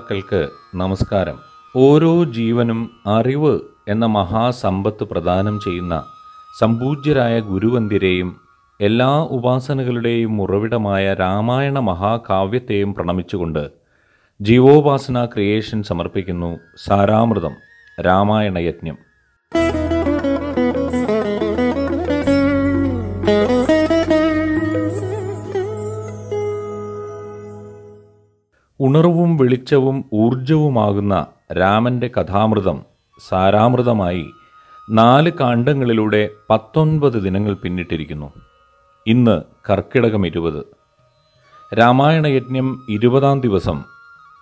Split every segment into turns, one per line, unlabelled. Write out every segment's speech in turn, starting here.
ശ്രോതാക്കൾക്ക് നമസ്കാരം. ഓരോ ജീവനും അറിവ് എന്ന മഹാസമ്പത്ത് പ്രദാനം ചെയ്യുന്ന സമ്പൂജ്യരായ ഗുരുവന്തിരെയും എല്ലാ ഉപാസനകളുടെയും ഉറവിടമായ രാമായണ മഹാകാവ്യത്തെയും പ്രണമിച്ചുകൊണ്ട് ജീവോപാസന ക്രിയേഷൻ സമർപ്പിക്കുന്നു സാരാമൃതം രാമായണ യജ്ഞം ഉണർവും വെളിച്ചവും ഊർജവുമാകുന്ന രാമന്റെ കഥാമൃതം സാരാമൃതമായി നാല് കാണ്ഡങ്ങളിലൂടെ പത്തൊൻപത് ദിനങ്ങൾ പിന്നിട്ടിരിക്കുന്നു. ഇന്ന് കർക്കിടകം ഇരുപത്. രാമായണ യജ്ഞം ഇരുപതാം ദിവസം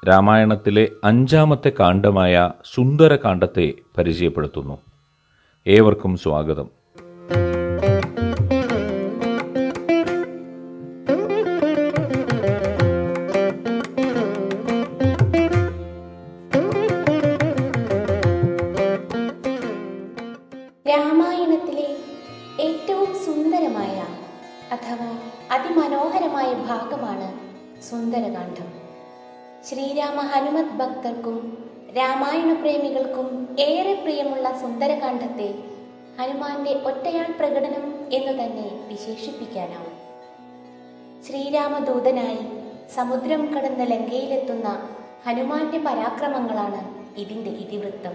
രാമായണത്തിലെ അഞ്ചാമത്തെ കാണ്ഡമായ സുന്ദരകാന്ഡത്തെ പരിചയപ്പെടുത്തുന്നു. ഏവർക്കും സ്വാഗതം.
ശ്രീരാമ ഹനുമത് ഭക്തർക്കും രാമായണ പ്രേമികൾക്കും ഏറെ പ്രിയമുള്ള സുന്ദരകാന്ഡത്തെ ഹനുമാന്റെ ഒറ്റയാൾ പ്രകടനം എന്ന് തന്നെ വിശേഷിപ്പിക്കാനാവും. ശ്രീരാമദൂതനായി സമുദ്രം കടന്ന് ലങ്കയിലെത്തുന്ന ഹനുമാന്റെ പരാക്രമങ്ങളാണ് ഇതിന്റെ ഇതിവൃത്തം.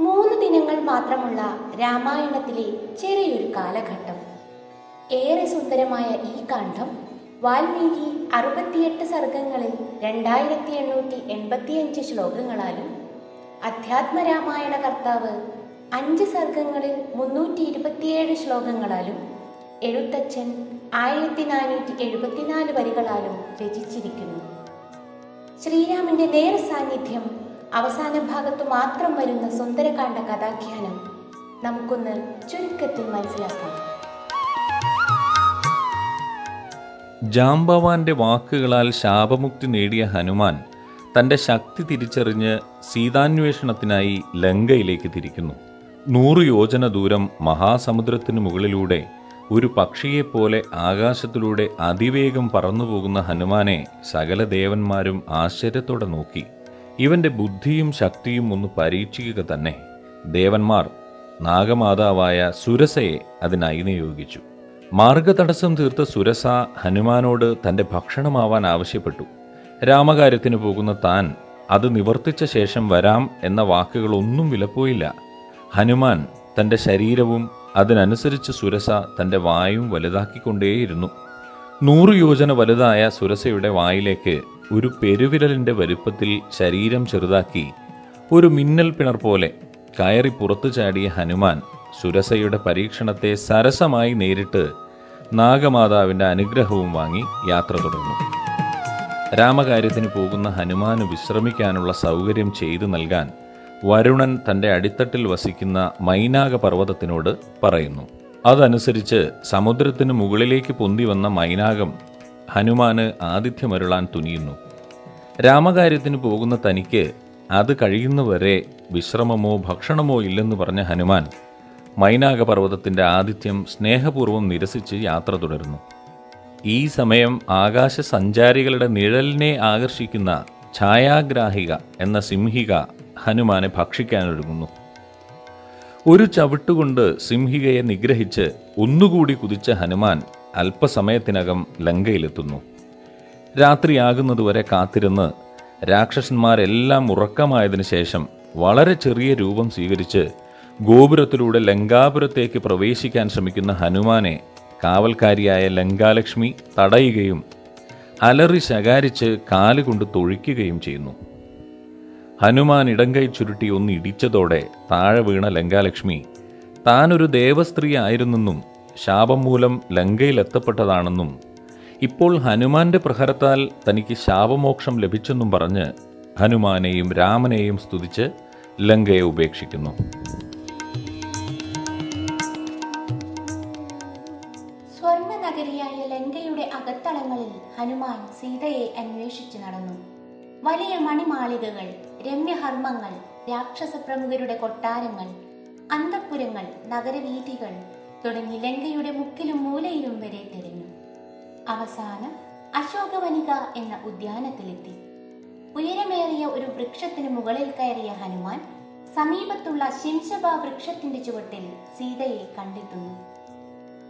മൂന്ന് ദിനങ്ങൾ മാത്രമുള്ള രാമായണത്തിലെ ചെറിയൊരു കാലഘട്ടം. ഏറെ സുന്ദരമായ ഈ കാണ്ഡം വാൽമീകി അറുപത്തിയെട്ട് സർഗങ്ങളിൽ രണ്ടായിരത്തി എണ്ണൂറ്റി എൺപത്തിയഞ്ച് ശ്ലോകങ്ങളാലും അധ്യാത്മരാമായണ കർത്താവ് അഞ്ച് സർഗങ്ങളിൽ മുന്നൂറ്റി ഇരുപത്തിയേഴ് ശ്ലോകങ്ങളാലും എഴുത്തച്ഛൻ ആയിരത്തി നാനൂറ്റി എഴുപത്തിനാല് വരികളാലും രചിച്ചിരിക്കുന്നു. ശ്രീരാമന്റെ നേർ സാന്നിധ്യം അവസാന ഭാഗത്തു മാത്രം വരുന്ന സുന്ദരകാന്ഡ കഥാഖ്യാനം നമുക്കൊന്ന് ചുരുക്കത്തിൽ മനസ്സിലാക്കാം.
ജാംബവാന്റെ വാക്കുകളാൽ ശാപമുക്തി നേടിയ ഹനുമാൻ തന്റെ ശക്തി തിരിച്ചറിഞ്ഞ് സീതാന്വേഷണത്തിനായി ലങ്കയിലേക്ക് തിരിക്കുന്നു. നൂറ് യോജന ദൂരം മഹാസമുദ്രത്തിന് മുകളിലൂടെ ഒരു പക്ഷിയെപ്പോലെ ആകാശത്തിലൂടെ അതിവേഗം പറന്നുപോകുന്ന ഹനുമാനെ സകല ദേവന്മാരും ആശ്ചര്യത്തോടെ നോക്കി. ഇവന്റെ ബുദ്ധിയും ശക്തിയും ഒന്ന് പരീക്ഷിക്കുക തന്നെ. ദേവന്മാർ നാഗമാതാവായ സുരസയെ അതിനായി നിയോഗിച്ചു. മാർഗതടസ്സം തീർത്ത സുരസ ഹനുമാനോട് തന്റെ ഭക്ഷണമാവാൻ ആവശ്യപ്പെട്ടു. രാമകാര്യത്തിന് പോകുന്ന താൻ അത് നിവർത്തിച്ച ശേഷം വരാം എന്ന വാക്കുകളൊന്നും വിലപ്പോയില്ല. ഹനുമാൻ തന്റെ ശരീരവും അതിനനുസരിച്ച് സുരസ തന്റെ വായും വലുതാക്കിക്കൊണ്ടേയിരുന്നു. നൂറ് യോജന വലുതായ സുരസയുടെ വായിലേക്ക് ഒരു പെരുവിരലിന്റെ വലുപ്പത്തിൽ ശരീരം ചെറുതാക്കി ഒരു മിന്നൽ പിണർ പോലെ കയറി പുറത്തു ചാടിയ ഹനുമാൻ സുരസയുടെ പരീക്ഷണത്തെ സരസമായി നേരിട്ട് നാഗമാതാവിന്റെ അനുഗ്രഹവും വാങ്ങി യാത്ര തുടർന്നു. രാമകാര്യത്തിന് പോകുന്ന ഹനുമാന് വിശ്രമിക്കാനുള്ള സൗകര്യം ചെയ്തു നൽകാൻ വരുണൻ തന്റെ അടിത്തട്ടിൽ വസിക്കുന്ന മൈനാക പർവതത്തിനോട് പറയുന്നു. അതനുസരിച്ച് സമുദ്രത്തിന് മുകളിലേക്ക് പൊന്തി വന്ന മൈനാകം ഹനുമാന് ആതിഥ്യമരുളാൻ തുനിയുന്നു. രാമകാര്യത്തിന് പോകുന്ന തനിക്ക് അത് കഴിയുന്നവരെ വിശ്രമമോ ഭക്ഷണമോ ഇല്ലെന്ന് പറഞ്ഞ ഹനുമാൻ മൈനാക പർവതത്തിന്റെ ആതിഥ്യം സ്നേഹപൂർവം നിരസിച്ച് യാത്ര തുടരുന്നു. ഈ സമയം ആകാശ സഞ്ചാരികളുടെ നിഴലിനെ ആകർഷിക്കുന്ന ഛായാഗ്രാഹിക എന്ന സിംഹിക ഹനുമാനെ ഭക്ഷിക്കാനൊരുങ്ങുന്നു. ഒരു ചവിട്ടുകൊണ്ട് സിംഹികയെ നിഗ്രഹിച്ച് ഒന്നുകൂടി കുതിച്ച ഹനുമാൻ അല്പസമയത്തിനകം ലങ്കയിലെത്തുന്നു. രാത്രിയാകുന്നതുവരെ കാത്തിരുന്ന് രാക്ഷസന്മാരെല്ലാം ഉറക്കമായതിനു ശേഷം വളരെ ചെറിയ രൂപം സ്വീകരിച്ച് ഗോപുരത്തിലൂടെ ലങ്കാപുരത്തേക്ക് പ്രവേശിക്കാൻ ശ്രമിക്കുന്ന ഹനുമാനെ കാവൽക്കാരിയായ ലങ്കാലക്ഷ്മി തടയുകയും അലറി ശകാരിച്ച് കാലുകൊണ്ട് തൊഴിക്കുകയും ചെയ്യുന്നു. ഹനുമാൻ ഇടങ്കൈ ചുരുട്ടി ഒന്ന് ഇടിച്ചതോടെ താഴെ വീണ ലങ്കാലക്ഷ്മി താനൊരു ദേവസ്ത്രീ ആയിരുന്നെന്നും ശാപം മൂലം ലങ്കയിലെത്തപ്പെട്ടതാണെന്നും ഇപ്പോൾ ഹനുമാന്റെ പ്രഹരത്താൽ തനിക്ക് ശാപമോക്ഷം ലഭിച്ചെന്നും പറഞ്ഞ് ഹനുമാനെയും രാമനെയും സ്തുതിച്ച് ലങ്കയെ ഉപേക്ഷിക്കുന്നു.
ഹനുമാൻ സീതയെ അന്വേഷിച്ചു നടന്നു. വലിയ മണിമാളികകൾ രമ്യഹർമ്മങ്ങൾ രാക്ഷസ പ്രമുഖരുടെ കൊട്ടാരങ്ങൾ അന്തഃപുരങ്ങൾ നഗരവീഥികൾ തുടങ്ങി ലങ്കയുടെ മുക്കിലും മൂലയിലും വരെ തിരഞ്ഞു. അവസാനം അശോകവനിക എന്ന ഉദ്യാനത്തിലെത്തി. ഉയരമേറിയ ഒരു വൃക്ഷത്തിന് മുകളിൽ കയറിയ ഹനുമാൻ സമീപത്തുള്ള ശിംശബ വൃക്ഷത്തിന്റെ ചുവട്ടിൽ സീതയെ കണ്ടെത്തുന്നു.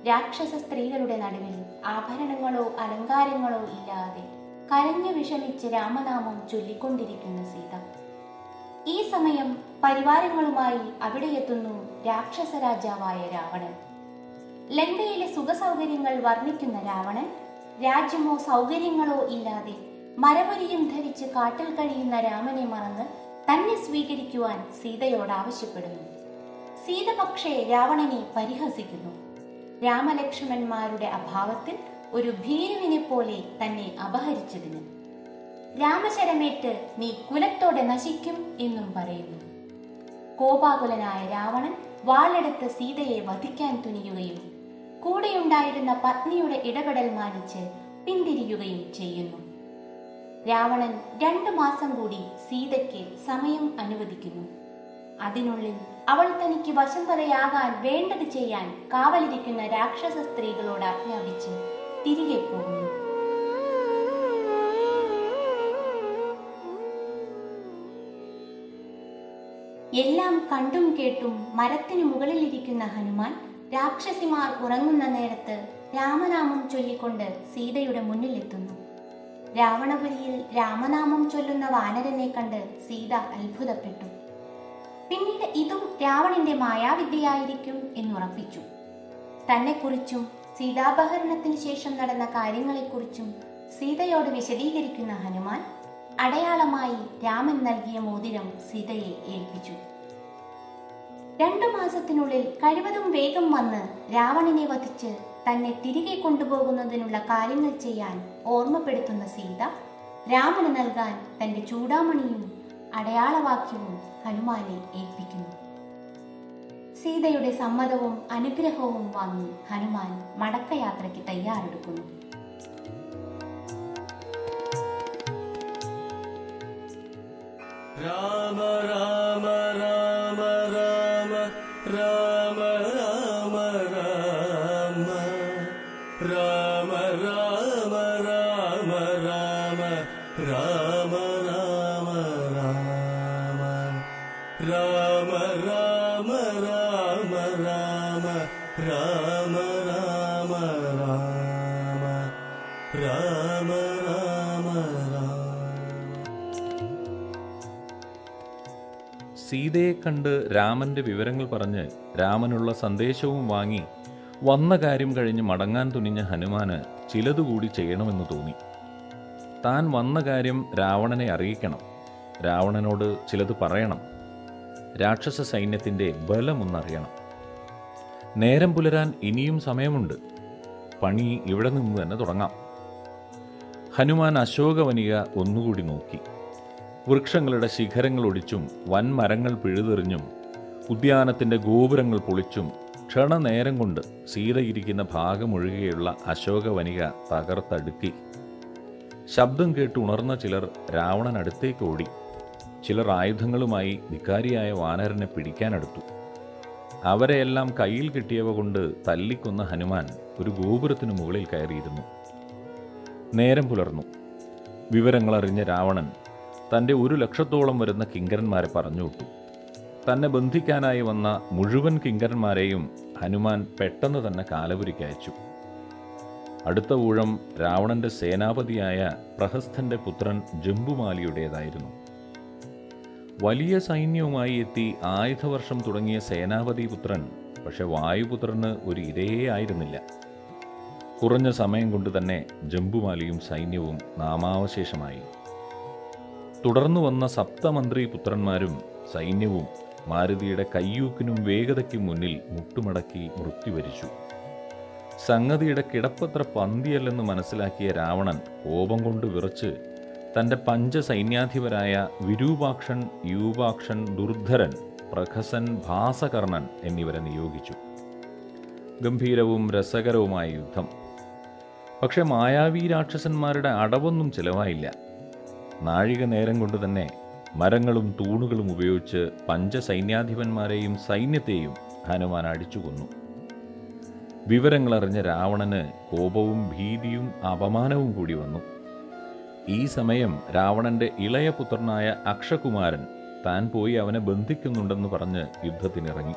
രാക്ഷസ സ്ത്രീകളുടെ നടുവിൽ ആഭരണങ്ങളോ അലങ്കാരങ്ങളോ ഇല്ലാതെ കരഞ്ഞു വിഷമിച്ച് രാമനാമം ചൊല്ലിക്കൊണ്ടിരിക്കുന്ന സീത. ഈ സമയം പരിവാരങ്ങളുമായി അവിടെ എത്തുന്നു രാക്ഷസ രാജാവായ രാവണൻ. ലങ്കയിലെ സുഖസൗകര്യങ്ങൾ വർണിക്കുന്ന രാവണൻ രാജ്യമോ സൗകര്യങ്ങളോ ഇല്ലാതെ മരമുരിയും ധരിച്ച് കാട്ടിൽ കഴിയുന്ന രാമനെ മറന്ന് തന്നെ സ്വീകരിക്കുവാൻ സീതയോട് ആവശ്യപ്പെടുന്നു. സീത പക്ഷേ രാവണനെ പരിഹസിക്കുന്നു. രാമലക്ഷ്മണന്മാരുടെ അഭാവത്തിൽ ഒരു ഭീരുവിനെ പോലെ തന്നെ അപഹരിച്ചതിന്. രാമശരമേറ്റ് നീ കുലത്തോടെ നശിക്കും എന്നും പറയുന്നു. കോപാകുലനായ രാവണൻ വാളെടുത്ത് സീതയെ വധിക്കാൻ തുനിയുകയും കൂടെയുണ്ടായിരുന്ന പത്നിയുടെ ഇടപെടൽ മാനിച്ച് പിന്തിരിയുകയും ചെയ്യുന്നു. രാവണൻ രണ്ടു മാസം കൂടി സീതയ്ക്ക് സമയം അനുവദിക്കുന്നു. അതിനുള്ളിൽ അവൾ തനിക്ക് വശം പറയാകാൻ വേണ്ടത് ചെയ്യാൻ കാവലിരിക്കുന്ന രാക്ഷസ സ്ത്രീകളോട് ആജ്ഞാപിച്ച്. തിരികെ പോകുന്നു. എല്ലാം കണ്ടും കേട്ടും മരത്തിനു മുകളിലിരിക്കുന്ന ഹനുമാൻ രാക്ഷസിമാർ ഉറങ്ങുന്ന നേരത്ത് രാമനാമം ചൊല്ലിക്കൊണ്ട് സീതയുടെ മുന്നിലെത്തുന്നു. രാവണപുരിയിൽ രാമനാമം ചൊല്ലുന്ന വാനരനെ കണ്ട് സീത അത്ഭുതപ്പെട്ടു. പിന്നീട് ഇതും രാവണന്റെ മായാവിദ്യയായിരിക്കും എന്നുറപ്പിച്ചു തന്നെക്കുറിച്ചും സീതാപഹരണത്തിന് ശേഷം നടന്ന കാര്യങ്ങളെക്കുറിച്ചും സീതയോട് വിശദീകരിക്കുന്ന ഹനുമാൻ അടയാളമായി രാമൻ നൽകിയ മോതിരം സീതയെ ഏൽപ്പിച്ചു. രണ്ടു മാസത്തിനുള്ളിൽ കഴിവതും വേഗം വന്ന് രാവണനെ വധിച്ച് തന്നെ തിരികെ കൊണ്ടുപോകുന്നതിനുള്ള കാര്യങ്ങൾ ചെയ്യാൻ ഓർമ്മപ്പെടുത്തുന്ന സീത രാമന് നൽകാൻ തന്റെ ചൂടാമണിയും അടയാളവാക്യവും ഹനുമാനെ ഏൽപ്പിക്കുന്നു. സീതയുടെ സമ്മതവും അനുഗ്രഹവും വാങ്ങി ഹനുമാൻ മടക്കയാത്രയ്ക്ക് തയ്യാറെടുക്കുന്നു.
രാമ രാമ രാമ രാമ രാമ രാമ രാമ രാമ രാമ രാമ
സീതയെ കണ്ട് രാമന്റെ വിവരങ്ങൾ പറഞ്ഞ് രാമനുള്ള സന്ദേശവും വാങ്ങി വന്ന കാര്യം കഴിഞ്ഞ് മടങ്ങാൻ തുനിഞ്ഞ ഹനുമാന് ചിലതുകൂടി ചെയ്യണമെന്ന് തോന്നി. താൻ വന്ന കാര്യം രാവണനെ അറിയിക്കണം. രാവണനോട് ചിലത് പറയണം. രാക്ഷസ സൈന്യത്തിന്റെ ബലമൊന്നറിയണം. നേരം പുലരാൻ ഇനിയും സമയമുണ്ട്. പണി ഇവിടെ നിന്ന് തന്നെ തുടങ്ങാം. ഹനുമാൻ അശോകവനിക ഒന്നുകൂടി നോക്കി. വൃക്ഷങ്ങളുടെ ശിഖരങ്ങൾ ഒടിച്ചും വൻമരങ്ങൾ പിഴുതെറിഞ്ഞും ഉദ്യാനത്തിന്റെ ഗോപുരങ്ങൾ പൊളിച്ചും ക്ഷണനേരം കൊണ്ട് സീതയിരിക്കുന്ന ഭാഗമൊഴികെയുള്ള അശോകവനിക തകർത്തടുക്കി. ശബ്ദം കേട്ട് ഉണർന്ന ചിലർ രാവണനടുത്തേക്ക് ഓടി. ചിലർ ആയുധങ്ങളുമായി വികാരിയായ വാനരനെ പിടിക്കാനെടുത്തു. അവരെയെല്ലാം കയ്യിൽ കിട്ടിയവ കൊണ്ട് തല്ലിക്കൊന്ന ഹനുമാൻ ഒരു ഗോപുരത്തിനു മുകളിൽ കയറിയിരുന്നു. നേരം പുലർന്നു. വിവരങ്ങളറിഞ്ഞ രാവണൻ തന്റെ ഒരു ലക്ഷത്തോളം വരുന്ന കിങ്കരന്മാരെ പറഞ്ഞുവിട്ടു. തന്നെ ബന്ധിക്കാനായി വന്ന മുഴുവൻ കിങ്കരന്മാരെയും ഹനുമാൻ പെട്ടെന്ന് തന്നെ കാലപുരിക്കയച്ചു അടുത്ത ഊഴം രാവണന്റെ സേനാപതിയായ പ്രഹസ്ഥന്റെ പുത്രൻ ജംബുമാലിയുടേതായിരുന്നു. വലിയ സൈന്യവുമായി എത്തി ആയുധവർഷം തുടങ്ങിയ സേനാപതി പുത്രൻ പക്ഷെ വായുപുത്രന് ഒരു ഇരയേ ആയിരുന്നില്ല. കുറഞ്ഞ സമയം കൊണ്ട് തന്നെ ജംബുമാലിയും സൈന്യവും നാമാവശേഷമായി. തുടർന്നു വന്ന സപ്തമന്ത്രി പുത്രന്മാരും സൈന്യവും മാരുതിയുടെ കയ്യൂക്കിനും വേഗതയ്ക്കും മുന്നിൽ മുട്ടുമടക്കി മൃത്യുവരിച്ചു. സംഗതിയുടെ കിടപ്പത്ര പന്തിയല്ലെന്ന് മനസ്സിലാക്കിയ രാവണൻ കോപം കൊണ്ട് വിറച്ച് തന്റെ പഞ്ചസൈന്യാധിപരായ വിരൂപാക്ഷൻ യൂപാക്ഷൻ ദുർധരൻ പ്രഖസൻ ഭാസകർണൻ എന്നിവരെ നിയോഗിച്ചു. ഗംഭീരവും രസകരവുമായ യുദ്ധം. പക്ഷെ മായാവി രാക്ഷസന്മാരുടെ അടവൊന്നും ചിലവായില്ല. നാഴിക നേരം കൊണ്ട് തന്നെ മരങ്ങളും തൂണുകളും ഉപയോഗിച്ച് പഞ്ചസൈന്യാധിപന്മാരെയും സൈന്യത്തെയും ഹനുമാൻ അടിച്ചു കൊന്നു. വിവരങ്ങളറിഞ്ഞ രാവണന് കോപവും ഭീതിയും അപമാനവും കൂടി വന്നു. ഈ സമയം രാവണന്റെ ഇളയ പുത്രനായ അക്ഷകുമാരൻ താൻ പോയി അവനെ ബന്ധിക്കുന്നുണ്ടെന്ന് പറഞ്ഞ് യുദ്ധത്തിനിറങ്ങി.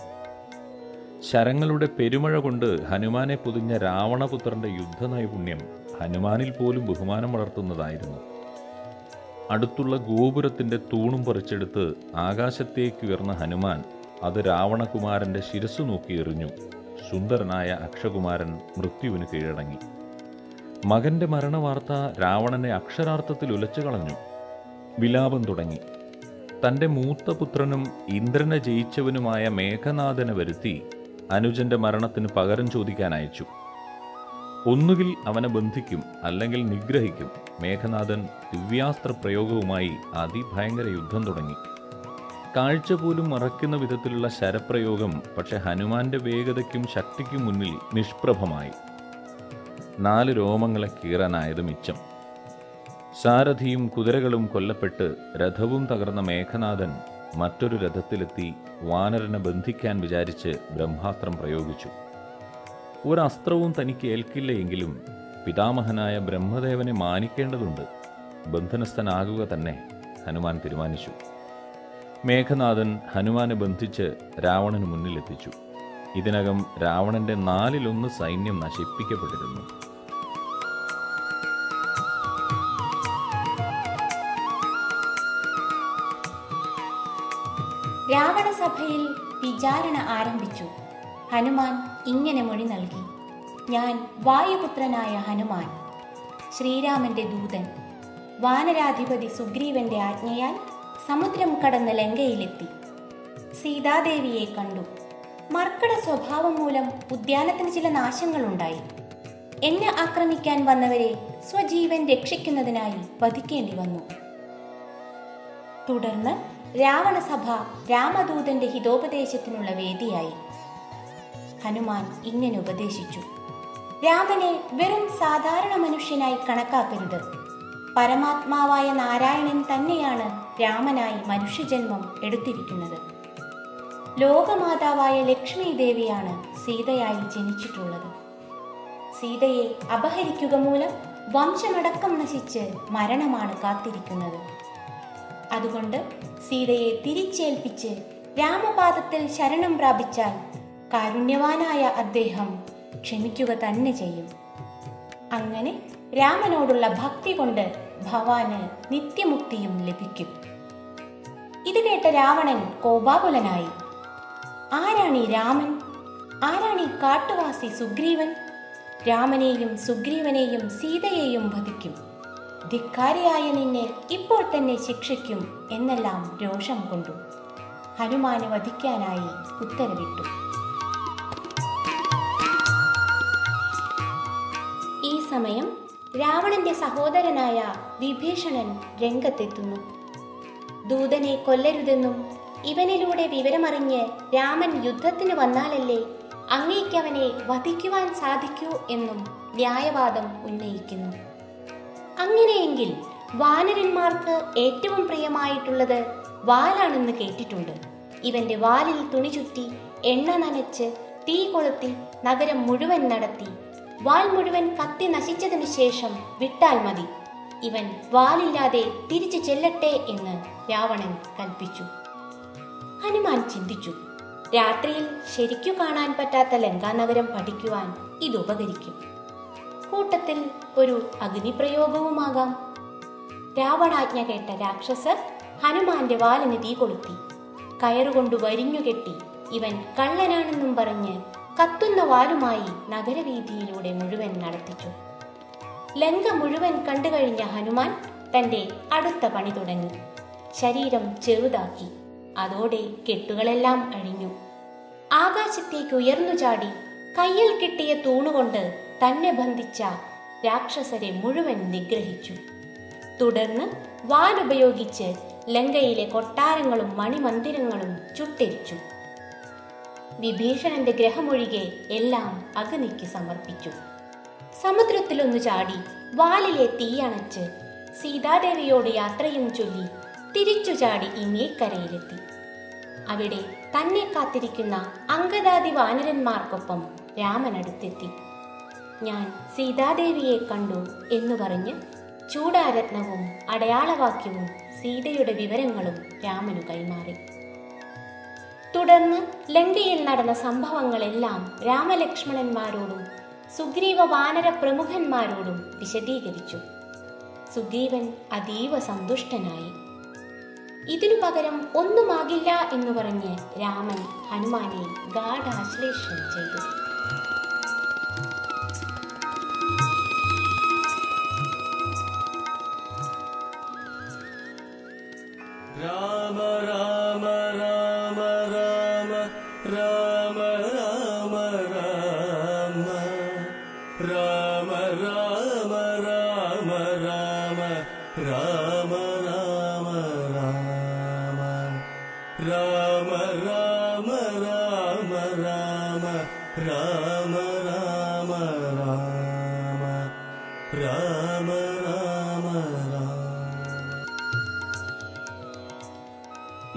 ശരങ്ങളുടെ പെരുമഴ കൊണ്ട് ഹനുമാനെ പൊതിഞ്ഞ രാവണപുത്രന്റെ യുദ്ധനൈപുണ്യം ഹനുമാനിൽ പോലും ബഹുമാനം വളർത്തുന്നതായിരുന്നു. അടുത്തുള്ള ഗോപുരത്തിന്റെ തൂണും പറിച്ചെടുത്ത് ആകാശത്തേക്ക് ഉയർന്ന ഹനുമാൻ അത് രാവണകുമാരന്റെ ശിരസ് നോക്കി എറിഞ്ഞു. സുന്ദരനായ അക്ഷകുമാരൻ മൃത്യുവിന് കീഴടങ്ങി. മകന്റെ മരണവാർത്ത രാവണനെ അക്ഷരാർത്ഥത്തിൽ ഉലച്ചു കളഞ്ഞു. വിലാപം തുടങ്ങി. തന്റെ മൂത്ത പുത്രനും ഇന്ദ്രനെ ജയിച്ചവനുമായ മേഘനാഥനെ വരുത്തി അനുജന്റെ മരണത്തിന് പകരം ചോദിക്കാൻ അയച്ചു. ഒന്നുകിൽ അവനെ ബന്ധിക്കും അല്ലെങ്കിൽ നിഗ്രഹിക്കും. മേഘനാഥൻ ദിവ്യാസ്ത്ര പ്രയോഗവുമായി അതിഭയങ്കര യുദ്ധം തുടങ്ങി. കാഴ്ച പോലും മറക്കുന്ന വിധത്തിലുള്ള ശരപ്രയോഗം പക്ഷെ ഹനുമാന്റെ വേഗതയ്ക്കും ശക്തിക്കും മുന്നിൽ നിഷ്പ്രഭമായി. നാല് രോമങ്ങളെ കീറാനായത് മിച്ചം. സാരഥിയും കുതിരകളും കൊല്ലപ്പെട്ട് രഥവും തകർന്ന മേഘനാഥൻ മറ്റൊരു രഥത്തിലെത്തി വാനരനെ ബന്ധിക്കാൻ വിചാരിച്ച് ബ്രഹ്മാസ്ത്രം പ്രയോഗിച്ചു. ഒരസ്ത്രവും തനിക്ക് ഏൽക്കില്ല എങ്കിലും പിതാമഹനായ ബ്രഹ്മദേവനെ മാനിക്കേണ്ടതുണ്ട്. ബന്ധനസ്ഥനാകുക തന്നെ ഹനുമാൻ തീരുമാനിച്ചു. മേഘനാഥൻ ഹനുമാനെ ബന്ധിച്ച് രാവണന് മുന്നിലെത്തിച്ചു. ഇതിനകം രാവണന്റെ നാലിലൊന്ന് സൈന്യം നശിപ്പിക്കപ്പെട്ടിരുന്നു.
രാവണസഭയിൽ വിചാരണ ആരംഭിച്ചു. ഹനുമാൻ ഇങ്ങനെ മൊഴി നൽകി. ഞാൻ വായുപുത്രനായ ഹനുമാൻ ശ്രീരാമന്റെ ദൂതൻ. വാനരാധിപതി സുഗ്രീവന്റെ ആജ്ഞയാൽ സമുദ്രം കടന്ന് ലങ്കയിലെത്തി. സീതാദേവിയെ കണ്ടു. മർക്കട സ്വഭാവം മൂലം ഉദ്യാനത്തിന് ചില നാശങ്ങളുണ്ടായി. എന്നെ ആക്രമിക്കാൻ വന്നവരെ സ്വജീവൻ രക്ഷിക്കുന്നതിനായി വധിക്കേണ്ടി വന്നു. തുടർന്ന് രാവണസഭ രാമദൂതന്റെ ഹിതോപദേശത്തിനുള്ള വേദിയായി. ഹനുമാൻ ഇങ്ങനെ ഉപദേശിച്ചു. രാമനെ വെറും സാധാരണ മനുഷ്യനായി കണക്കാക്കരുത്. പരമാത്മാവായ നാരായണൻ തന്നെയാണ് രാമനായി മനുഷ്യജന്മം എടുത്തിരിക്കുന്നത്. ലോകമാതാവായ ലക്ഷ്മി ദേവിയാണ് സീതയായി ജനിച്ചിട്ടുള്ളത്. സീതയെ അപഹരിക്കുക മൂലം വംശമടക്കം നശിച്ച് മരണമാണ് കാത്തിരിക്കുന്നത്. അതുകൊണ്ട് സീതയെ തിരിച്ചേൽപ്പിച്ച് രാമപാദത്തിൽ ശരണം പ്രാപിച്ചാൽ കാരുണ്യവാനായ അദ്ദേഹം ക്ഷമിക്കുക തന്നെ ചെയ്യും. അങ്ങനെ രാമനോടുള്ള ഭക്തി കൊണ്ട് ഭവാന് നിത്യമുക്തിയും ലഭിക്കും. ഇത് കേട്ട രാവണൻ കോപാകുലനായി. ആരാണി രാമൻ? ആരാണി കാട്ടുവാസി സുഗ്രീവൻ? രാമനെയും സുഗ്രീവനെയും സീതയെയും വധിക്കും. ധിക്കാരിയായ നിന്നെ ഇപ്പോൾ തന്നെ ശിക്ഷിക്കും എന്നെല്ലാം രോഷം കൊണ്ടു. ഹനുമാന് വധിക്കാനായി ഉത്തരവിട്ടു. ഈ സമയം രാവണന്റെ സഹോദരനായ വിഭീഷണൻ രംഗത്തെത്തുന്നു. ദൂതനെ കൊല്ലരുതെന്നും ഇവനിലൂടെ വിവരമറിഞ്ഞ് രാമൻ യുദ്ധത്തിന് വന്നാലല്ലേ അങ്ങേക്കവനെ വധിക്കുവാൻ സാധിക്കൂ എന്നും ന്യായവാദം ഉന്നയിക്കുന്നു. അങ്ങനെയെങ്കിൽ വാനരന്മാർക്ക് ഏറ്റവും പ്രിയമായിട്ടുള്ളത് വാലാണെന്ന് കേട്ടിട്ടുണ്ട്. ഇവന്റെ വാലിൽ തുണി ചുറ്റി എണ്ണ നനച്ച് തീ കൊളുത്തി നഗരം മുഴുവൻ നടത്തി. വാൽ മുഴുവൻ കത്തി നശിച്ചതിനു ശേഷം വിട്ടാൽ മതി. ഇവൻ വാലില്ലാതെ തിരിച്ചു ചെല്ലട്ടെ എന്ന് രാവണൻ കൽപ്പിച്ചു. ഹനുമാൻ ചിന്തിച്ചു. രാത്രിയിൽ ശരിക്കു കാണാൻ പറ്റാത്ത ലങ്കാനഗരം പഠിക്കുവാൻ ഇത് ഉപകരിക്കും. കൂട്ടത്തിൽ ഒരു അഗ്നിപ്രയോഗവുമാകാം. രാവണാജ്ഞ കേട്ട രാക്ഷസർ ഹനുമാന്റെ വാലിന് തീ കൊളുത്തി. കയറുകൊണ്ട് വരിഞ്ഞുകെട്ടി ഇവൻ കള്ളനാണെന്നും പറഞ്ഞ് കത്തുന്ന വാലുമായി നഗരവീതിയിലൂടെ മുഴുവൻ നടത്തിച്ചു. ലങ്ക മുഴുവൻ കണ്ടുകഴിഞ്ഞ ഹനുമാൻ തന്റെ അടുത്ത പണി തുടങ്ങി. ശരീരം ചെറുതാക്കി. അതോടെ കെട്ടുകളെല്ലാം അഴിഞ്ഞു. ആകാശത്തേക്ക് ഉയർന്നു ചാടി കയ്യിൽ കിട്ടിയ തൂണുകൊണ്ട് തന്നെ ബന്ധിച്ച രാക്ഷസരെ മുഴുവൻ നിഗ്രഹിച്ചു. തുടർന്ന് വാനുപയോഗിച്ച് ലങ്കയിലെ കൊട്ടാരങ്ങളും മണിമന്ദിരങ്ങളും ചുട്ടരിച്ചു. വിഭീഷണന്റെ ഗ്രഹമൊഴികെ എല്ലാം അഗ്നിക്ക് സമർപ്പിച്ചു. സമുദ്രത്തിലൊന്നു ചാടി വാലിലെ തീയണച്ച് സീതാദേവിയോട് യാത്രയും ചൊല്ലി തിരിച്ചു ചാടി ഇങ്ങേക്കരയിലെത്തി അവിടെ തന്നെ കാത്തിരിക്കുന്ന അങ്കദാദി വാനരന്മാർക്കൊപ്പം രാമൻ അടുത്തെത്തി ഞാൻ സീതാദേവിയെ കണ്ടു എന്ന് പറഞ്ഞ് ചൂടാരത്നവും അടയാളവാക്യവും സീതയുടെ വിവരങ്ങളും രാമനു കൈമാറി. തുടർന്ന് ലങ്കയിൽ നടന്ന സംഭവങ്ങളെല്ലാം രാമലക്ഷ്മണന്മാരോടും സുഗ്രീവ വാനര പ്രമുഖന്മാരോടും വിശദീകരിച്ചു. സുഗ്രീവൻ അതീവ സന്തുഷ്ടനായി. ഇതിനു പകരം ഒന്നുമാകില്ല എന്ന് പറഞ്ഞ് രാമൻ ഹനുമാനെ ഗാഠാശ്ലേഷണം ചെയ്തു.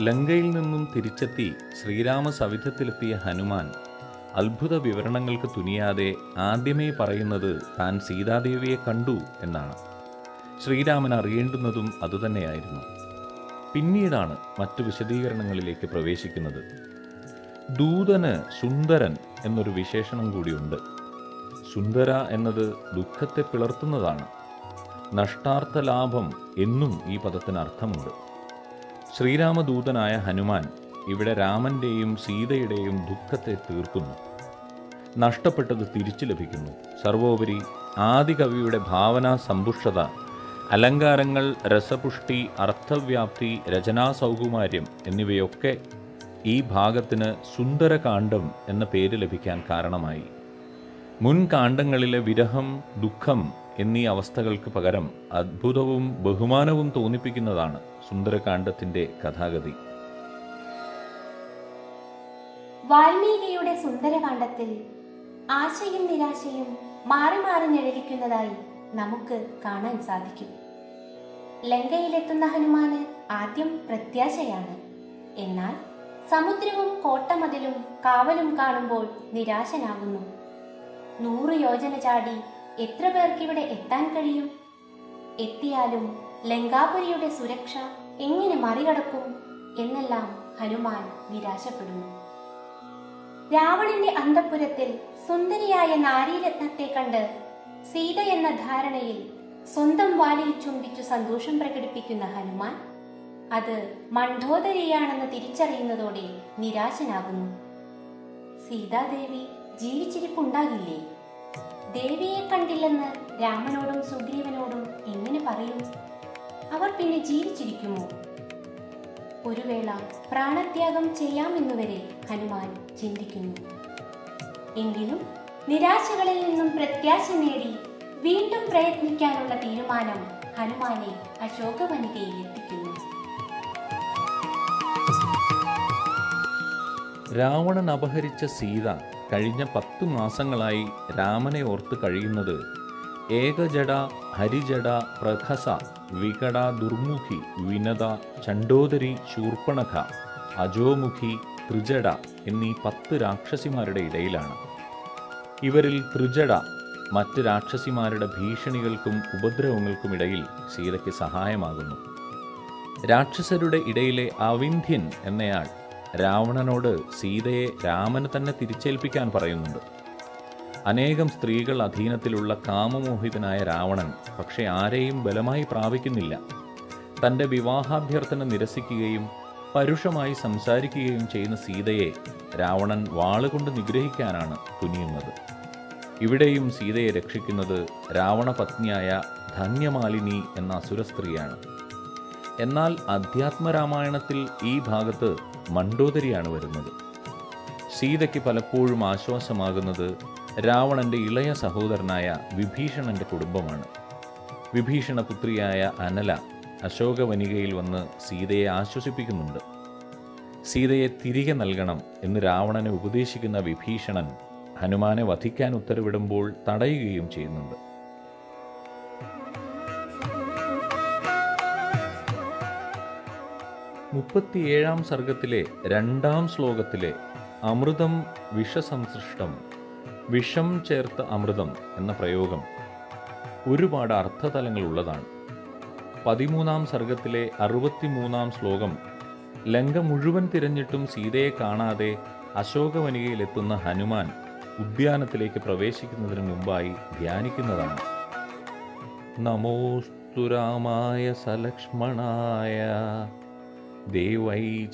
ലങ്കയിൽ നിന്നും തിരിച്ചെത്തി ശ്രീരാമ സവിധത്തിലെത്തിയ ഹനുമാൻ അത്ഭുത വിവരണങ്ങൾക്ക് തുനിയാതെ ആദ്യമേ പറയുന്നത് താൻ സീതാദേവിയെ കണ്ടു എന്നാണ്. ശ്രീരാമൻ അറിയേണ്ടുന്നതും അതുതന്നെയായിരുന്നു. പിന്നീടാണ് മറ്റു വിശദീകരണങ്ങളിലേക്ക് പ്രവേശിക്കുന്നത്. ദൂതന് സുന്ദരൻ എന്നൊരു വിശേഷണം കൂടിയുണ്ട്. സുന്ദര എന്നത് ദുഃഖത്തെ പിളർത്തുന്നതാണ്. നഷ്ടാർത്ഥ ലാഭം എന്നും ഈ പദത്തിന് അർത്ഥമുണ്ട്. ശ്രീരാമദൂതനായ ഹനുമാൻ ഇവിടെ രാമന്റെയും സീതയുടെയും ദുഃഖത്തെ തീർക്കുന്നു. നഷ്ടപ്പെട്ടത് തിരിച്ചു ലഭിക്കുന്നു. സർവോപരി ആദികവിയുടെ ഭാവനാ സമ്പുഷ്ടത അലങ്കാരങ്ങൾ രസപുഷ്ടി അർത്ഥവ്യാപ്തി രചനാസൗകുമാര്യം എന്നിവയൊക്കെ ഈ ഭാഗത്തിന് സുന്ദരകാന്ഡം എന്ന പേര് ലഭിക്കാൻ കാരണമായി. മുൻകാന്ഡങ്ങളിലെ വിരഹം ദുഃഖം എന്നീ അവസ്ഥകൾക്ക് പകരം അത്ഭുതവും ബഹുമാനവും തോന്നിപ്പിക്കുന്നതാണ് സുന്ദരകാന്ഡത്തിന്റെ കഥാഗതി.
വാൽമീകിയുടെ സുന്ദരകാന്ഡത്തിൽ ആശയും നിരാശയും മാറി മാറി നിഴലിക്കുന്നതായി നമുക്ക് കാണാൻ സാധിക്കും. ലങ്കയിലെത്തുന്ന ഹനുമാന് ആദ്യം പ്രത്യാശയാണ്. എന്നാൽ സമുദ്രവും കോട്ടമതിലും കാവലും കാണുമ്പോൾ നിരാശനാകുന്നു. നൂറ് യോജന ചാടി എത്ര പേർക്കിവിടെ എത്താൻ കഴിയും? എത്തിയാലും ലങ്കാപുരിയുടെ സുരക്ഷ എങ്ങനെ മറികടക്കും എന്നെല്ലാം ഹനുമാൻ നിരാശപ്പെടുന്നു. രാവണന്റെ അന്തപുരത്തിൽ സുന്ദരിയായ നാരീരത്നത്തെ കണ്ട് സീത എന്ന ധാരണയിൽ സ്വന്തം വാലിൽ ചുംബിച്ചു സന്തോഷം പ്രകടിപ്പിക്കുന്ന ഹനുമാൻ അത് മണ്ഡോദരിയാണെന്ന് തിരിച്ചറിയുന്നതോടെ നിരാശനാകുന്നു. സീതാദേവി ജീവിച്ചിരിപ്പുണ്ടാകില്ലേ? ദേവിയെ കണ്ടില്ലെന്ന് രാമനോടും സുഗ്രീവനോടും എങ്ങനെ പറയും? അവർ പിന്നെ ജീവിച്ചിരിക്കുമോ? ഒരു വേള പ്രാണത്യാഗം ചെയ്യാമെന്നുവരെ ഹനുമാൻ ചിന്തിക്കുന്നു. എങ്കിലും നിരാശകളിൽ നിന്നും പ്രത്യാശ നേടി വീണ്ടും പ്രയത്നിക്കാനുള്ള തീരുമാനം ഹനുമാനെ അശോകവനികയിൽ എത്തിക്കുന്നു.
രാവണൻ അപഹരിച്ച സീത കഴിഞ്ഞ പത്തു മാസങ്ങളായി രാമനെ ഓർത്ത് കഴിയുന്നത് ഏകജട ഹരിജട പ്രഖസ വികട ദുർമുഖി വിനത ചണ്ടോദരി ശൂർപ്പണഖ അജോമുഖി ത്രിജട എന്നീ പത്ത് രാക്ഷസിമാരുടെ ഇടയിലാണ്. ഇവരിൽ ത്രിജട മറ്റ് രാക്ഷസിമാരുടെ ഭീഷണികൾക്കും ഉപദ്രവങ്ങൾക്കും ഇടയിൽ സീതയ്ക്ക് സഹായമാകുന്നു. രാക്ഷസരുടെ ഇടയിലെ അവിന്ധ്യൻ എന്നയാൾ രാവണനോട് സീതയെ രാമന് തന്നെ തിരിച്ചേൽപ്പിക്കാൻ പറയുന്നുണ്ട്. അനേകം സ്ത്രീകൾ അധീനത്തിലുള്ള കാമമോഹിതനായ രാവണൻ പക്ഷെ ആരെയും ബലമായി പ്രാപിക്കുന്നില്ല. തന്റെ വിവാഹാഭ്യർത്ഥന നിരസിക്കുകയും പരുഷമായി സംസാരിക്കുകയും ചെയ്യുന്ന സീതയെ രാവണൻ വാളുകൊണ്ട് നിഗ്രഹിക്കാനാണ് തുനിയുന്നത്. ഇവിടെയും സീതയെ രക്ഷിക്കുന്നത് രാവണപത്നിയായ ധന്യമാലിനി എന്ന അസുര സ്ത്രീയാണ് എന്നാൽ അധ്യാത്മരാമായണത്തിൽ ഈ ഭാഗത്ത് മണ്ഡോദരിയാണ് വരുന്നത്. സീതയ്ക്ക് പലപ്പോഴും ആശ്വാസമാകുന്നത് രാവണന്റെ ഇളയ സഹോദരനായ വിഭീഷണന്റെ കുടുംബമാണ്. വിഭീഷണ പുത്രിയായ അനല അശോകവനികയിൽ വന്ന് സീതയെ ആശ്വസിപ്പിക്കുന്നുണ്ട്. സീതയെ തിരികെ നൽകണം എന്ന് രാവണനെ ഉപദേശിക്കുന്ന വിഭീഷണൻ ഹനുമാനെ വധിക്കാൻ ഉത്തരവിടുമ്പോൾ തടയുകയും ചെയ്യുന്നുണ്ട്. മുപ്പത്തിയേഴാം സർഗത്തിലെ രണ്ടാം ശ്ലോകത്തിലെ അമൃതം വിഷസംസൃഷ്ടം വിഷം ചേർത്ത അമൃതം എന്ന പ്രയോഗം ഒരുപാട് അർത്ഥതലങ്ങൾ ഉള്ളതാണ്. പതിമൂന്നാം സർഗത്തിലെ അറുപത്തിമൂന്നാം ശ്ലോകം ലങ്ക മുഴുവൻ തിരഞ്ഞിട്ടും സീതയെ കാണാതെ അശോകവനികയിലെത്തുന്ന ഹനുമാൻ ഉദ്യാനത്തിലേക്ക് പ്രവേശിക്കുന്നതിന് മുമ്പായി ധ്യാനിക്കുന്നതാണ്. നമോസ്തു രാമായ സലക്ഷ്മണായ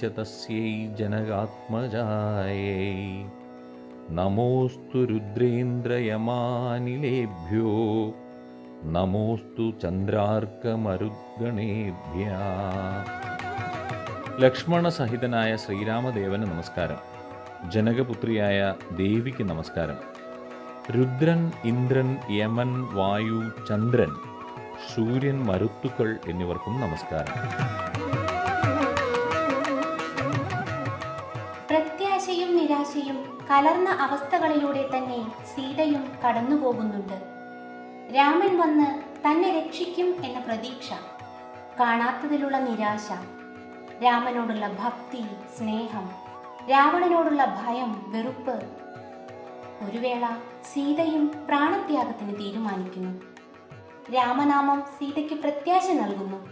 ച തസ്യൈ ജനകാത്മജായൈ നമോസ്തു രുദ്രേന്ദ്രയമാനിലേഭ്യോ നമോസ്തു ചന്ദ്രാർക്കമരുദ്ഗണേഭ്യ ലക്ഷ്മണസഹിതനായ ശ്രീരാമദേവന് നമസ്കാരം. ജനകപുത്രിയായ ദേവിക്ക് നമസ്കാരം. രുദ്രൻ ഇന്ദ്രൻ യമൻ വായു ചന്ദ്രൻ സൂര്യൻ മരുത്തുക്കൾ എന്നിവർക്കും നമസ്കാരം.
കലർന്ന അവസ്ഥകളിലൂടെ തന്നെ സീതയും കടന്നുപോകുന്നുണ്ട്. രാമൻ വന്ന് തന്നെ രക്ഷിക്കും എന്ന പ്രതീക്ഷ കാണാത്തതിലുള്ള നിരാശ രാമനോടുള്ള ഭക്തി സ്നേഹം രാവണനോടുള്ള ഭയം വെറുപ്പ്. ഒരു വേള സീതയും പ്രാണത്യാഗത്തിന് തീരുമാനിക്കുന്നു. രാമനാമം സീതയ്ക്ക് പ്രത്യാശ നൽകുന്നു.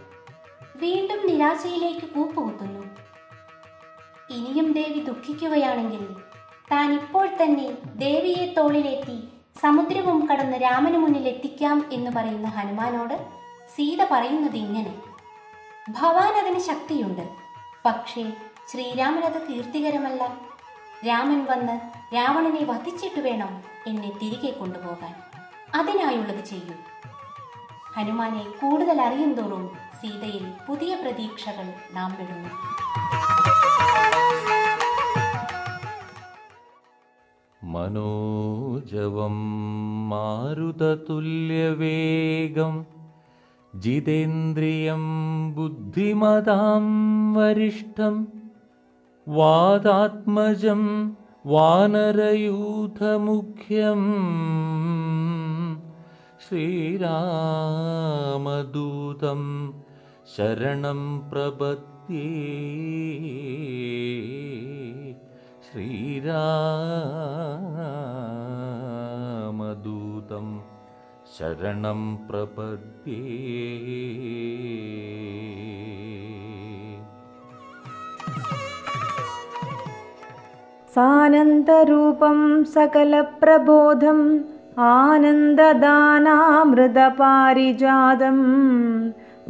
വീണ്ടും നിരാശയിലേക്ക് കൂപ്പുകുത്തുന്നു. ഇനിയും ദേവി ദുഃഖിക്കുകയാണെങ്കിൽ താൻ ഇപ്പോൾ തന്നെ ദേവിയെ തോളിലേറ്റി സമുദ്രവും കടന്ന് രാമന് മുന്നിൽ എത്തിക്കാം എന്ന് പറയുന്ന ഹനുമാനോട് സീത പറയുന്നത് ഇങ്ങനെ. ഭവാൻ അതിന് ശക്തിയുണ്ട്. പക്ഷേ ശ്രീരാമനത് കീർത്തികരമല്ല. രാമൻ വന്ന് രാവണനെ വധിച്ചിട്ട് വേണം എന്നെ തിരികെ കൊണ്ടുപോകാൻ. അതിനായുള്ളത് ചെയ്യൂ. ഹനുമാനെ കൂടുതൽ അറിയും തോറും സീതയിൽ പുതിയ പ്രതീക്ഷകൾ നാം വിടുന്നു
मनोजवं मारुततुल्यवेगं जितेन्द्रियं बुद्धिमतां वरिष्ठं वादात्मजं वानरयूथमुख्यम् श्रीरामदूतं शरणं प्रपद्य श्रीरामदूतं शरणं प्रपद्ये।
सानन्दरूपं सकलप्रबोधम् आनन्ददानामृदपारिजातं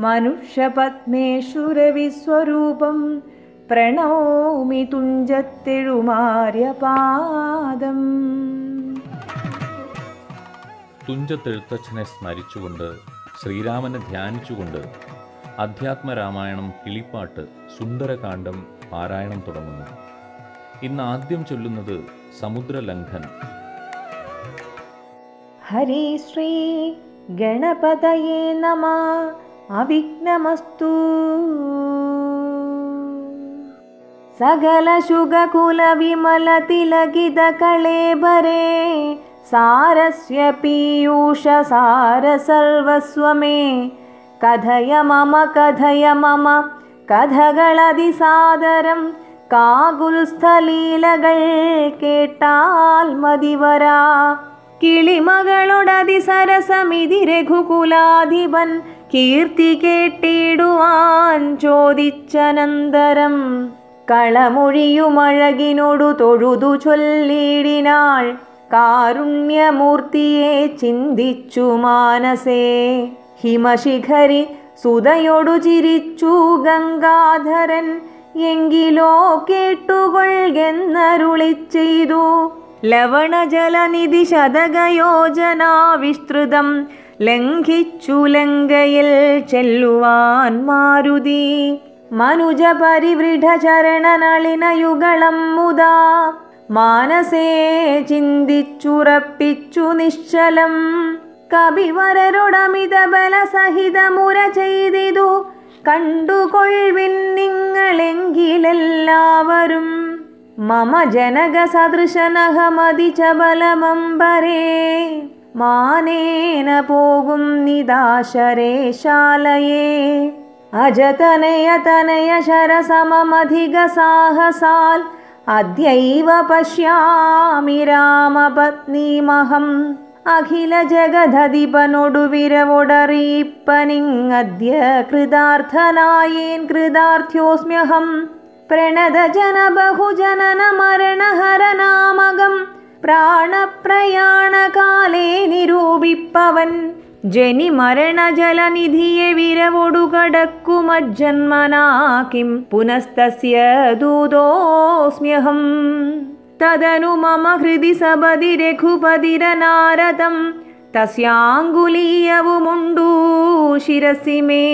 मनुष्यपद्मेशुरविस्वरूपं പ്രണോമി തുഞ്ചത്തെഴുമാര്യപാദം
തുഞ്ചത്തെഴുത്തച്ഛനെ സ്മരിച്ചുകൊണ്ട് ശ്രീരാമനെ ധ്യാനിച്ചുകൊണ്ട് അധ്യാത്മരാമായണം കിളിപ്പാട്ട് സുന്ദരകാന്ഡം പാരായണം തുടങ്ങുന്നു. ഇന്ന് ആദ്യം ചൊല്ലുന്നത് സമുദ്രലംഘൻ.
ഹരി ശ്രീ ഗണപതയേ നമ. അവിഘ്നമസ്തു. സകല ശുഗകുല വിമല തിലകിത കളേബരേ സാരസ്യ പീയൂഷ സാര സർവസ്വമേ കഥയ മമ കഥയ മമ കഥകളതിസാദരം കാകുൽസ്ഥലീലകൾ കേട്ടാൽ മതിവരാ കിളിമകളോടതിസരസമിതി രഘുകുലാധിപൻ കീർത്തി കേട്ടിടുവാൻ ചോദിച്ചനന്തരം കളമൊഴിയുമഴകിനോടു തൊഴുതു ചൊല്ലിടിനാൾ. കാരുണ്യമൂർത്തിയെ ചിന്തിച്ചു മാനസേ. ഹിമശിഖരി സുതയൊടു ചിരിച്ചു ഗംഗാധരൻ എങ്കിലോ കേട്ടുകൊള്ളുന്നരുളി ചെയ്തു ലവണജലനിധി ശതകയോജന വിസ്തൃതം ലംഘിച്ചു ലങ്കയിൽ ചെല്ലുവാൻ മാരുതി. മനുജ മുദാ മാനസേ ചിന്തിച്ചുറപ്പിച്ചു നിശ്ചലം. കവിവരരുടമിത ബലസഹിതമുര ചെയ്തിതു. കണ്ടുകൊഴിവിൻ നിങ്ങളെങ്കിലെല്ലാവരും. മമ ജനക സദൃശനഹമതി ചബലമംബരേ മാനേന പോകും നിദാശരേശാലയേ അജതനയതനയ अजतनयतनयशरसममधिगसाहसाल् अद्यैव पश्यामि रामपत्नीमहम्। अखिलजगदधिपनोडुविरवोडरीपनिङ्गद्य कृतार्थनायेन् कृदार्थ्योऽस्म्यहं प्रणद प्राणप्रयाणकाले निरूपिवन् ബഹുജനന മരണഹരനാമകം പ്രാണപ്രയാണകാലേ നിരൂപിപ്പവൻ ജനി മരണജലനിധിയെ വിരവൊടുകടക്കുമജ്ജന്മനാ കിം പുനസ്തസ്യ ദൂതോസ്മ്യഹം തദനു മമ ഹൃദി സപതി രഘുപതിരനാരദം തസ്യാങ്കുലീയവുമുണ്ടു ശിരസി മേ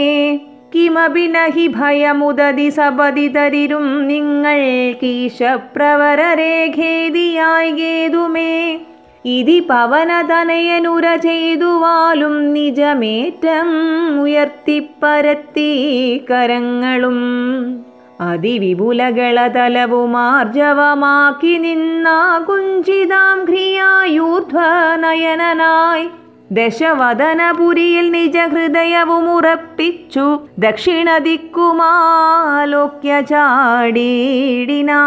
കിമപി നഹി ഭയമുദതി സപതി തരിരും നിങ്ങൾ കീശപ്രവരരേഖേദിയായി ഗേതുമേ ഇതി പവനതനയനുര ചെയ്തുവാലും നിജമേറ്റം ഉയർത്തിപ്പരത്തി കരങ്ങളും. അതിവിപുലകളതലവുമാർജവമാക്കി നിന്നാ കുഞ്ചിതാം ഘ്രിയായൂർധ്വനയനായി ദശവദനപുരിയിൽ നിജഹൃദയവും ഉറപ്പിച്ചു. ദക്ഷിണ ദിക്കുമാലോക്യ ചാടിയിടിനാൻ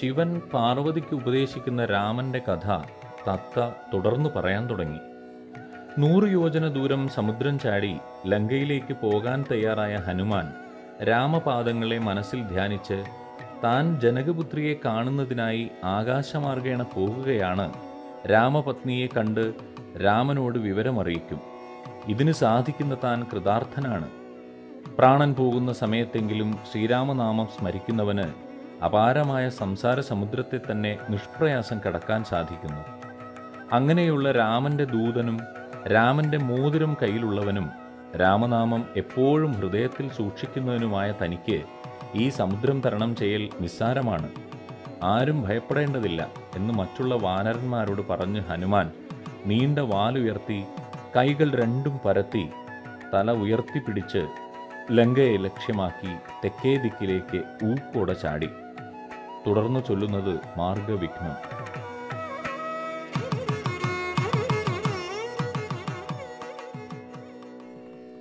ശിവൻ പാർവതിക്ക് ഉപദേശിക്കുന്ന രാമന്റെ കഥ തത്ത തുടർന്നു പറയാൻ തുടങ്ങി. നൂറ് യോജന ദൂരം സമുദ്രം ചാടി ലങ്കയിലേക്ക് പോകാൻ തയ്യാറായ ഹനുമാൻ രാമപാദങ്ങളെ മനസ്സിൽ ധ്യാനിച്ച് താൻ ജനകപുത്രിയെ കാണുന്നതിനായി ആകാശമാർഗേണ പോകുകയാണ് രാമപത്നിയെ കണ്ട് രാമനോട് വിവരമറിയിക്കും. ഇതിന് സാധിക്കുന്ന താൻ കൃതാർത്ഥനാണ്. പ്രാണൻ പോകുന്ന സമയത്തെങ്കിലും ശ്രീരാമനാമം സ്മരിക്കുന്നവന് അപാരമായ സംസാര സമുദ്രത്തെ തന്നെ നിഷ്പ്രയാസം കടക്കാൻ സാധിക്കുന്നു. അങ്ങനെയുള്ള രാമന്റെ ദൂതനും രാമന്റെ മോതിരം കയ്യിലുള്ളവനും രാമനാമം എപ്പോഴും ഹൃദയത്തിൽ സൂക്ഷിക്കുന്നവനുമായ തനിക്ക് ഈ സമുദ്രം തരണം ചെയ്യൽ നിസ്സാരമാണ്. ആരും ഭയപ്പെടേണ്ടതില്ല എന്ന് മറ്റുള്ള വാനരന്മാരോട് പറഞ്ഞ് ഹനുമാൻ നീണ്ട വാലുയർത്തി കൈകൾ രണ്ടും പരത്തി തല ഉയർത്തിപ്പിടിച്ച് ലങ്കയെ ലക്ഷ്യമാക്കി തെക്കേ ദിക്കിലേക്ക് ഊക്കോടെ ചാടി. തുടർന്നു ചൊല്ലുന്നത് മാർഗവിഘ്നം.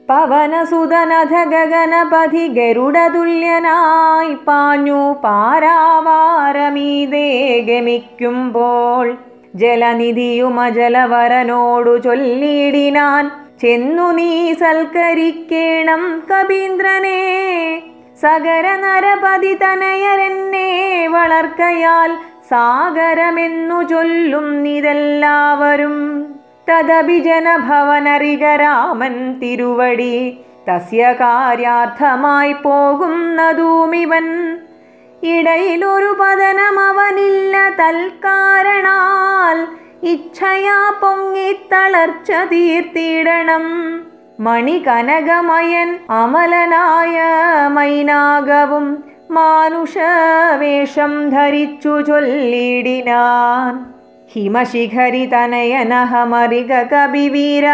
പവനസുതനധ ഗഗനപഥി ഗരുഡതുല്യനായി പാഞ്ഞു പാരാവാരമീതേ ഗമിക്കുമ്പോൾ ജലനിധിയുമജലവരനോടു ചൊല്ലിയിടിനാൻ ചെന്നു നീ സൽക്കരിക്കേണം കബീന്ദ്രനെ സകര നരപതി തനയരെന്നെ വളർക്കയാൽ സാഗരമെന്നു ചൊല്ലും ഇതെല്ലാവരും. തദഭിജനഭവനറിക രാമൻ തിരുവടി തസ്യ കാര്യാർത്ഥമായി പോകുന്നതുമിവൻ. ഇടയിലൊരു പതനം അവനില്ല തൽക്കാരണാൽ ഇച്ഛയാ പൊങ്ങിത്തളർച്ച തീർത്തിടണം. മണികനകമയൻ അമലനായ മൈനാകവും മാനുഷവേഷം ധരിച്ചു ചൊല്ലിടിനാൻ. ഹിമശിഖരി തനയനഹമറിക കവിവീര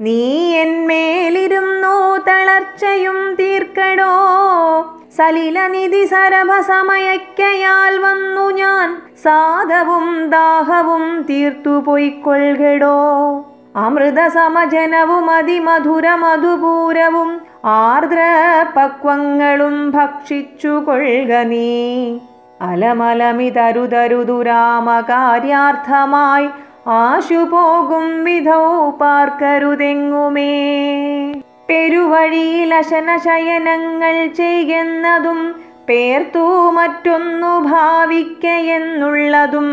നീ എന്മേലിരുന്നു തളർച്ചയും തീർക്കടോ. സലിലനിധി സരഭ സമയക്കയാൽ വന്നു ഞാൻ സാധവും ദാഹവും തീർത്തു പൊയ്ക്കൊள்കടോ അമൃത സമജനവും അതിമധുര മധുപൂരവും ആർദ്ര പക്വങ്ങളും ഭക്ഷിച്ചു കൊള്ളുക നീ. അലമലമിതരുതരുതുരാമകാര്യാർത്ഥമായി ആശുപോകും വിധോ പാർക്കരുതെങ്ങുമേ. പെരുവഴിയിൽ അശനശയനങ്ങൾ ചെയ്യുന്നതും പേർത്തു മറ്റൊന്നു ഭാവിക്കയെന്നുള്ളതും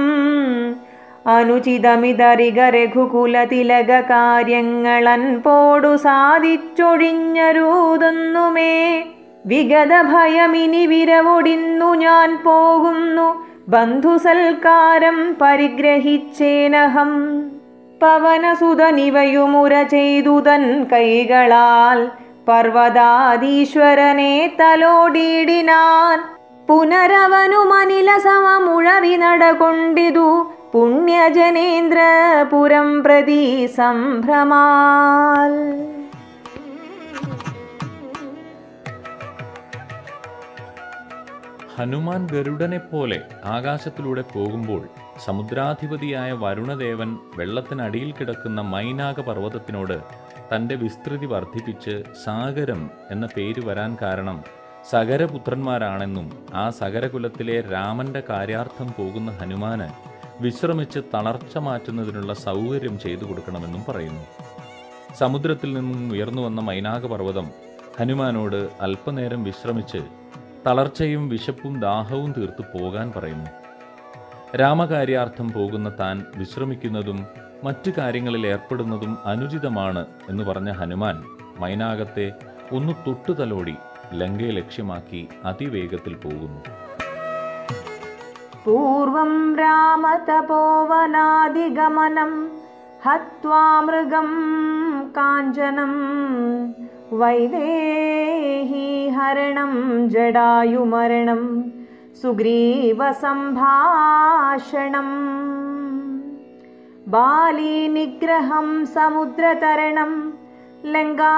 അനുചിതമിതറിക രഘുകുല തിലക കാര്യങ്ങളൻ പോടു സാധിച്ചൊഴിഞ്ഞരൂതൊന്നുമേ. വിഗത ഭയമിനി വിരവൊടിന്നു ഞാൻ പോകുന്നു. ബന്ധുസൽക്കാരം പരിഗ്രഹിച്ചേനഹം. പവനസുതനിവയുമുര ചെയ്തു തൻ കൈകളാൽ പർവതാദീശ്വരനെ തലോടിയിടിനാൻ. പുനരവനു മനില സമമുഴറി നടകൊണ്ടിതു. പുണ്യജനേന്ദ്രപുരം പ്രതി സംഭ്രമാൽ.
ഹനുമാൻ ഗരുഡനെ പോലെ ആകാശത്തിലൂടെ പോകുമ്പോൾ സമുദ്രാധിപതിയായ വരുണദേവൻ വെള്ളത്തിനടിയിൽ കിടക്കുന്ന മൈനാക പർവതത്തിനോട് തന്റെ വിസ്തൃതി വർദ്ധിപ്പിച്ച് സാഗരം എന്ന പേര് വരാൻ കാരണം സഗരപുത്രന്മാരാണെന്നും ആ സഗരകുലത്തിലെ രാമന്റെ കാര്യാർത്ഥം പോകുന്ന ഹനുമാന് വിശ്രമിച്ച് തളർച്ച മാറ്റുന്നതിനുള്ള സൗകര്യം ചെയ്തു കൊടുക്കണമെന്നും പറയുന്നു. സമുദ്രത്തിൽ നിന്നും ഉയർന്നു വന്ന മൈനാകപർവതം ഹനുമാനോട് അല്പനേരം വിശ്രമിച്ച് തളർച്ചയും വിശപ്പും ദാഹവും തീർത്ത് പോകാൻ പറയുന്നു. രാമകാര്യാർത്ഥം പോകുന്ന താൻ വിശ്രമിക്കുന്നതും മറ്റു കാര്യങ്ങളിൽ ഏർപ്പെടുന്നതും അനുചിതമാണ് എന്ന് പറഞ്ഞ ഹനുമാൻ മൈനാകത്തെ ഒന്ന് തൊട്ടുതലോടി ലങ്കയെ ലക്ഷ്യമാക്കി അതിവേഗത്തിൽ പോകുന്നു.
पूर्वं रामतपोवनादिगमनं हत्वा मृगं काञ्चनं वैदेही हरणं जडायुमरणं सुग्रीवसम्भाषणम् बालीनिग्रहं समुद्रतरणं लङ्गापुरीदाहनं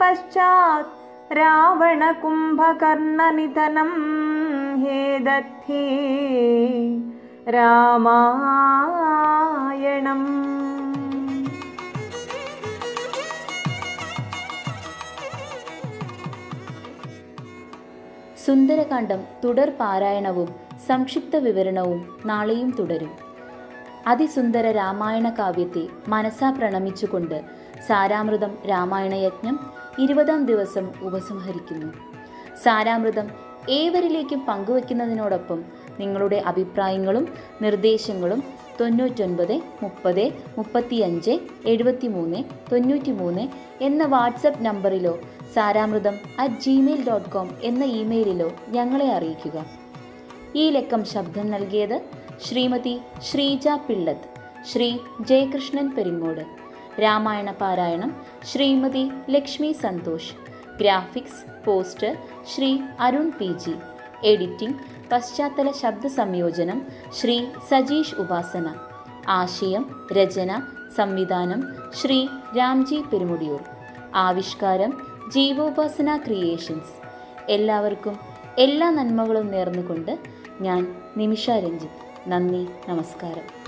पश्चात् രാവണകുംഭകർണനിധനം ഹേ ദത്തേ രാമായണം.
സുന്ദരകാന്ഡം തുടർ പാരായണവും സംക്ഷിപ്ത വിവരണവും നാളെയും തുടരും. അതിസുന്ദര രാമായണ കാവ്യത്തെ മനസ്സാ പ്രണമിച്ചുകൊണ്ട് സാരാമൃതം രാമായണയജ്ഞം ഇരുപതാം ദിവസം ഉപസംഹരിക്കുന്നു. സാരാമൃതം ഏവരിലേക്കും പങ്കുവയ്ക്കുന്നതിനോടൊപ്പം നിങ്ങളുടെ അഭിപ്രായങ്ങളും നിർദ്ദേശങ്ങളും തൊണ്ണൂറ്റൊൻപത് മുപ്പത് മുപ്പത്തിയഞ്ച് തൊണ്ണൂറ്റി മൂന്ന് എന്ന WhatsApp നമ്പറിലോ Saramrutham at gmail dot com എന്ന ഇമെയിലിലോ ഞങ്ങളെ അറിയിക്കുക. ഈ ലക്കം ശബ്ദം നൽകിയത് ശ്രീമതി ശ്രീജ പിള്ളത് ശ്രീ ജയകൃഷ്ണൻ പെരിങ്ങോട്. രാമായണ പാരായണം Shrimati Lakshmi Santhosh. Graphics poster Shri Arun P G. Editing പശ്ചാത്തല ശബ്ദ സംയോജനം ശ്രീ സജീഷ് ഉപാസന. ആശയം രചന സംവിധാനം ശ്രീ രാംജി പെരുമുടിയൂർ. ആവിഷ്കാരം ജീവോപാസന ക്രിയേഷൻസ്. എല്ലാവർക്കും എല്ലാ നന്മകളും നേർന്നുകൊണ്ട് ഞാൻ നിമിഷ രഞ്ജിത്ത്. നന്ദി നമസ്കാരം.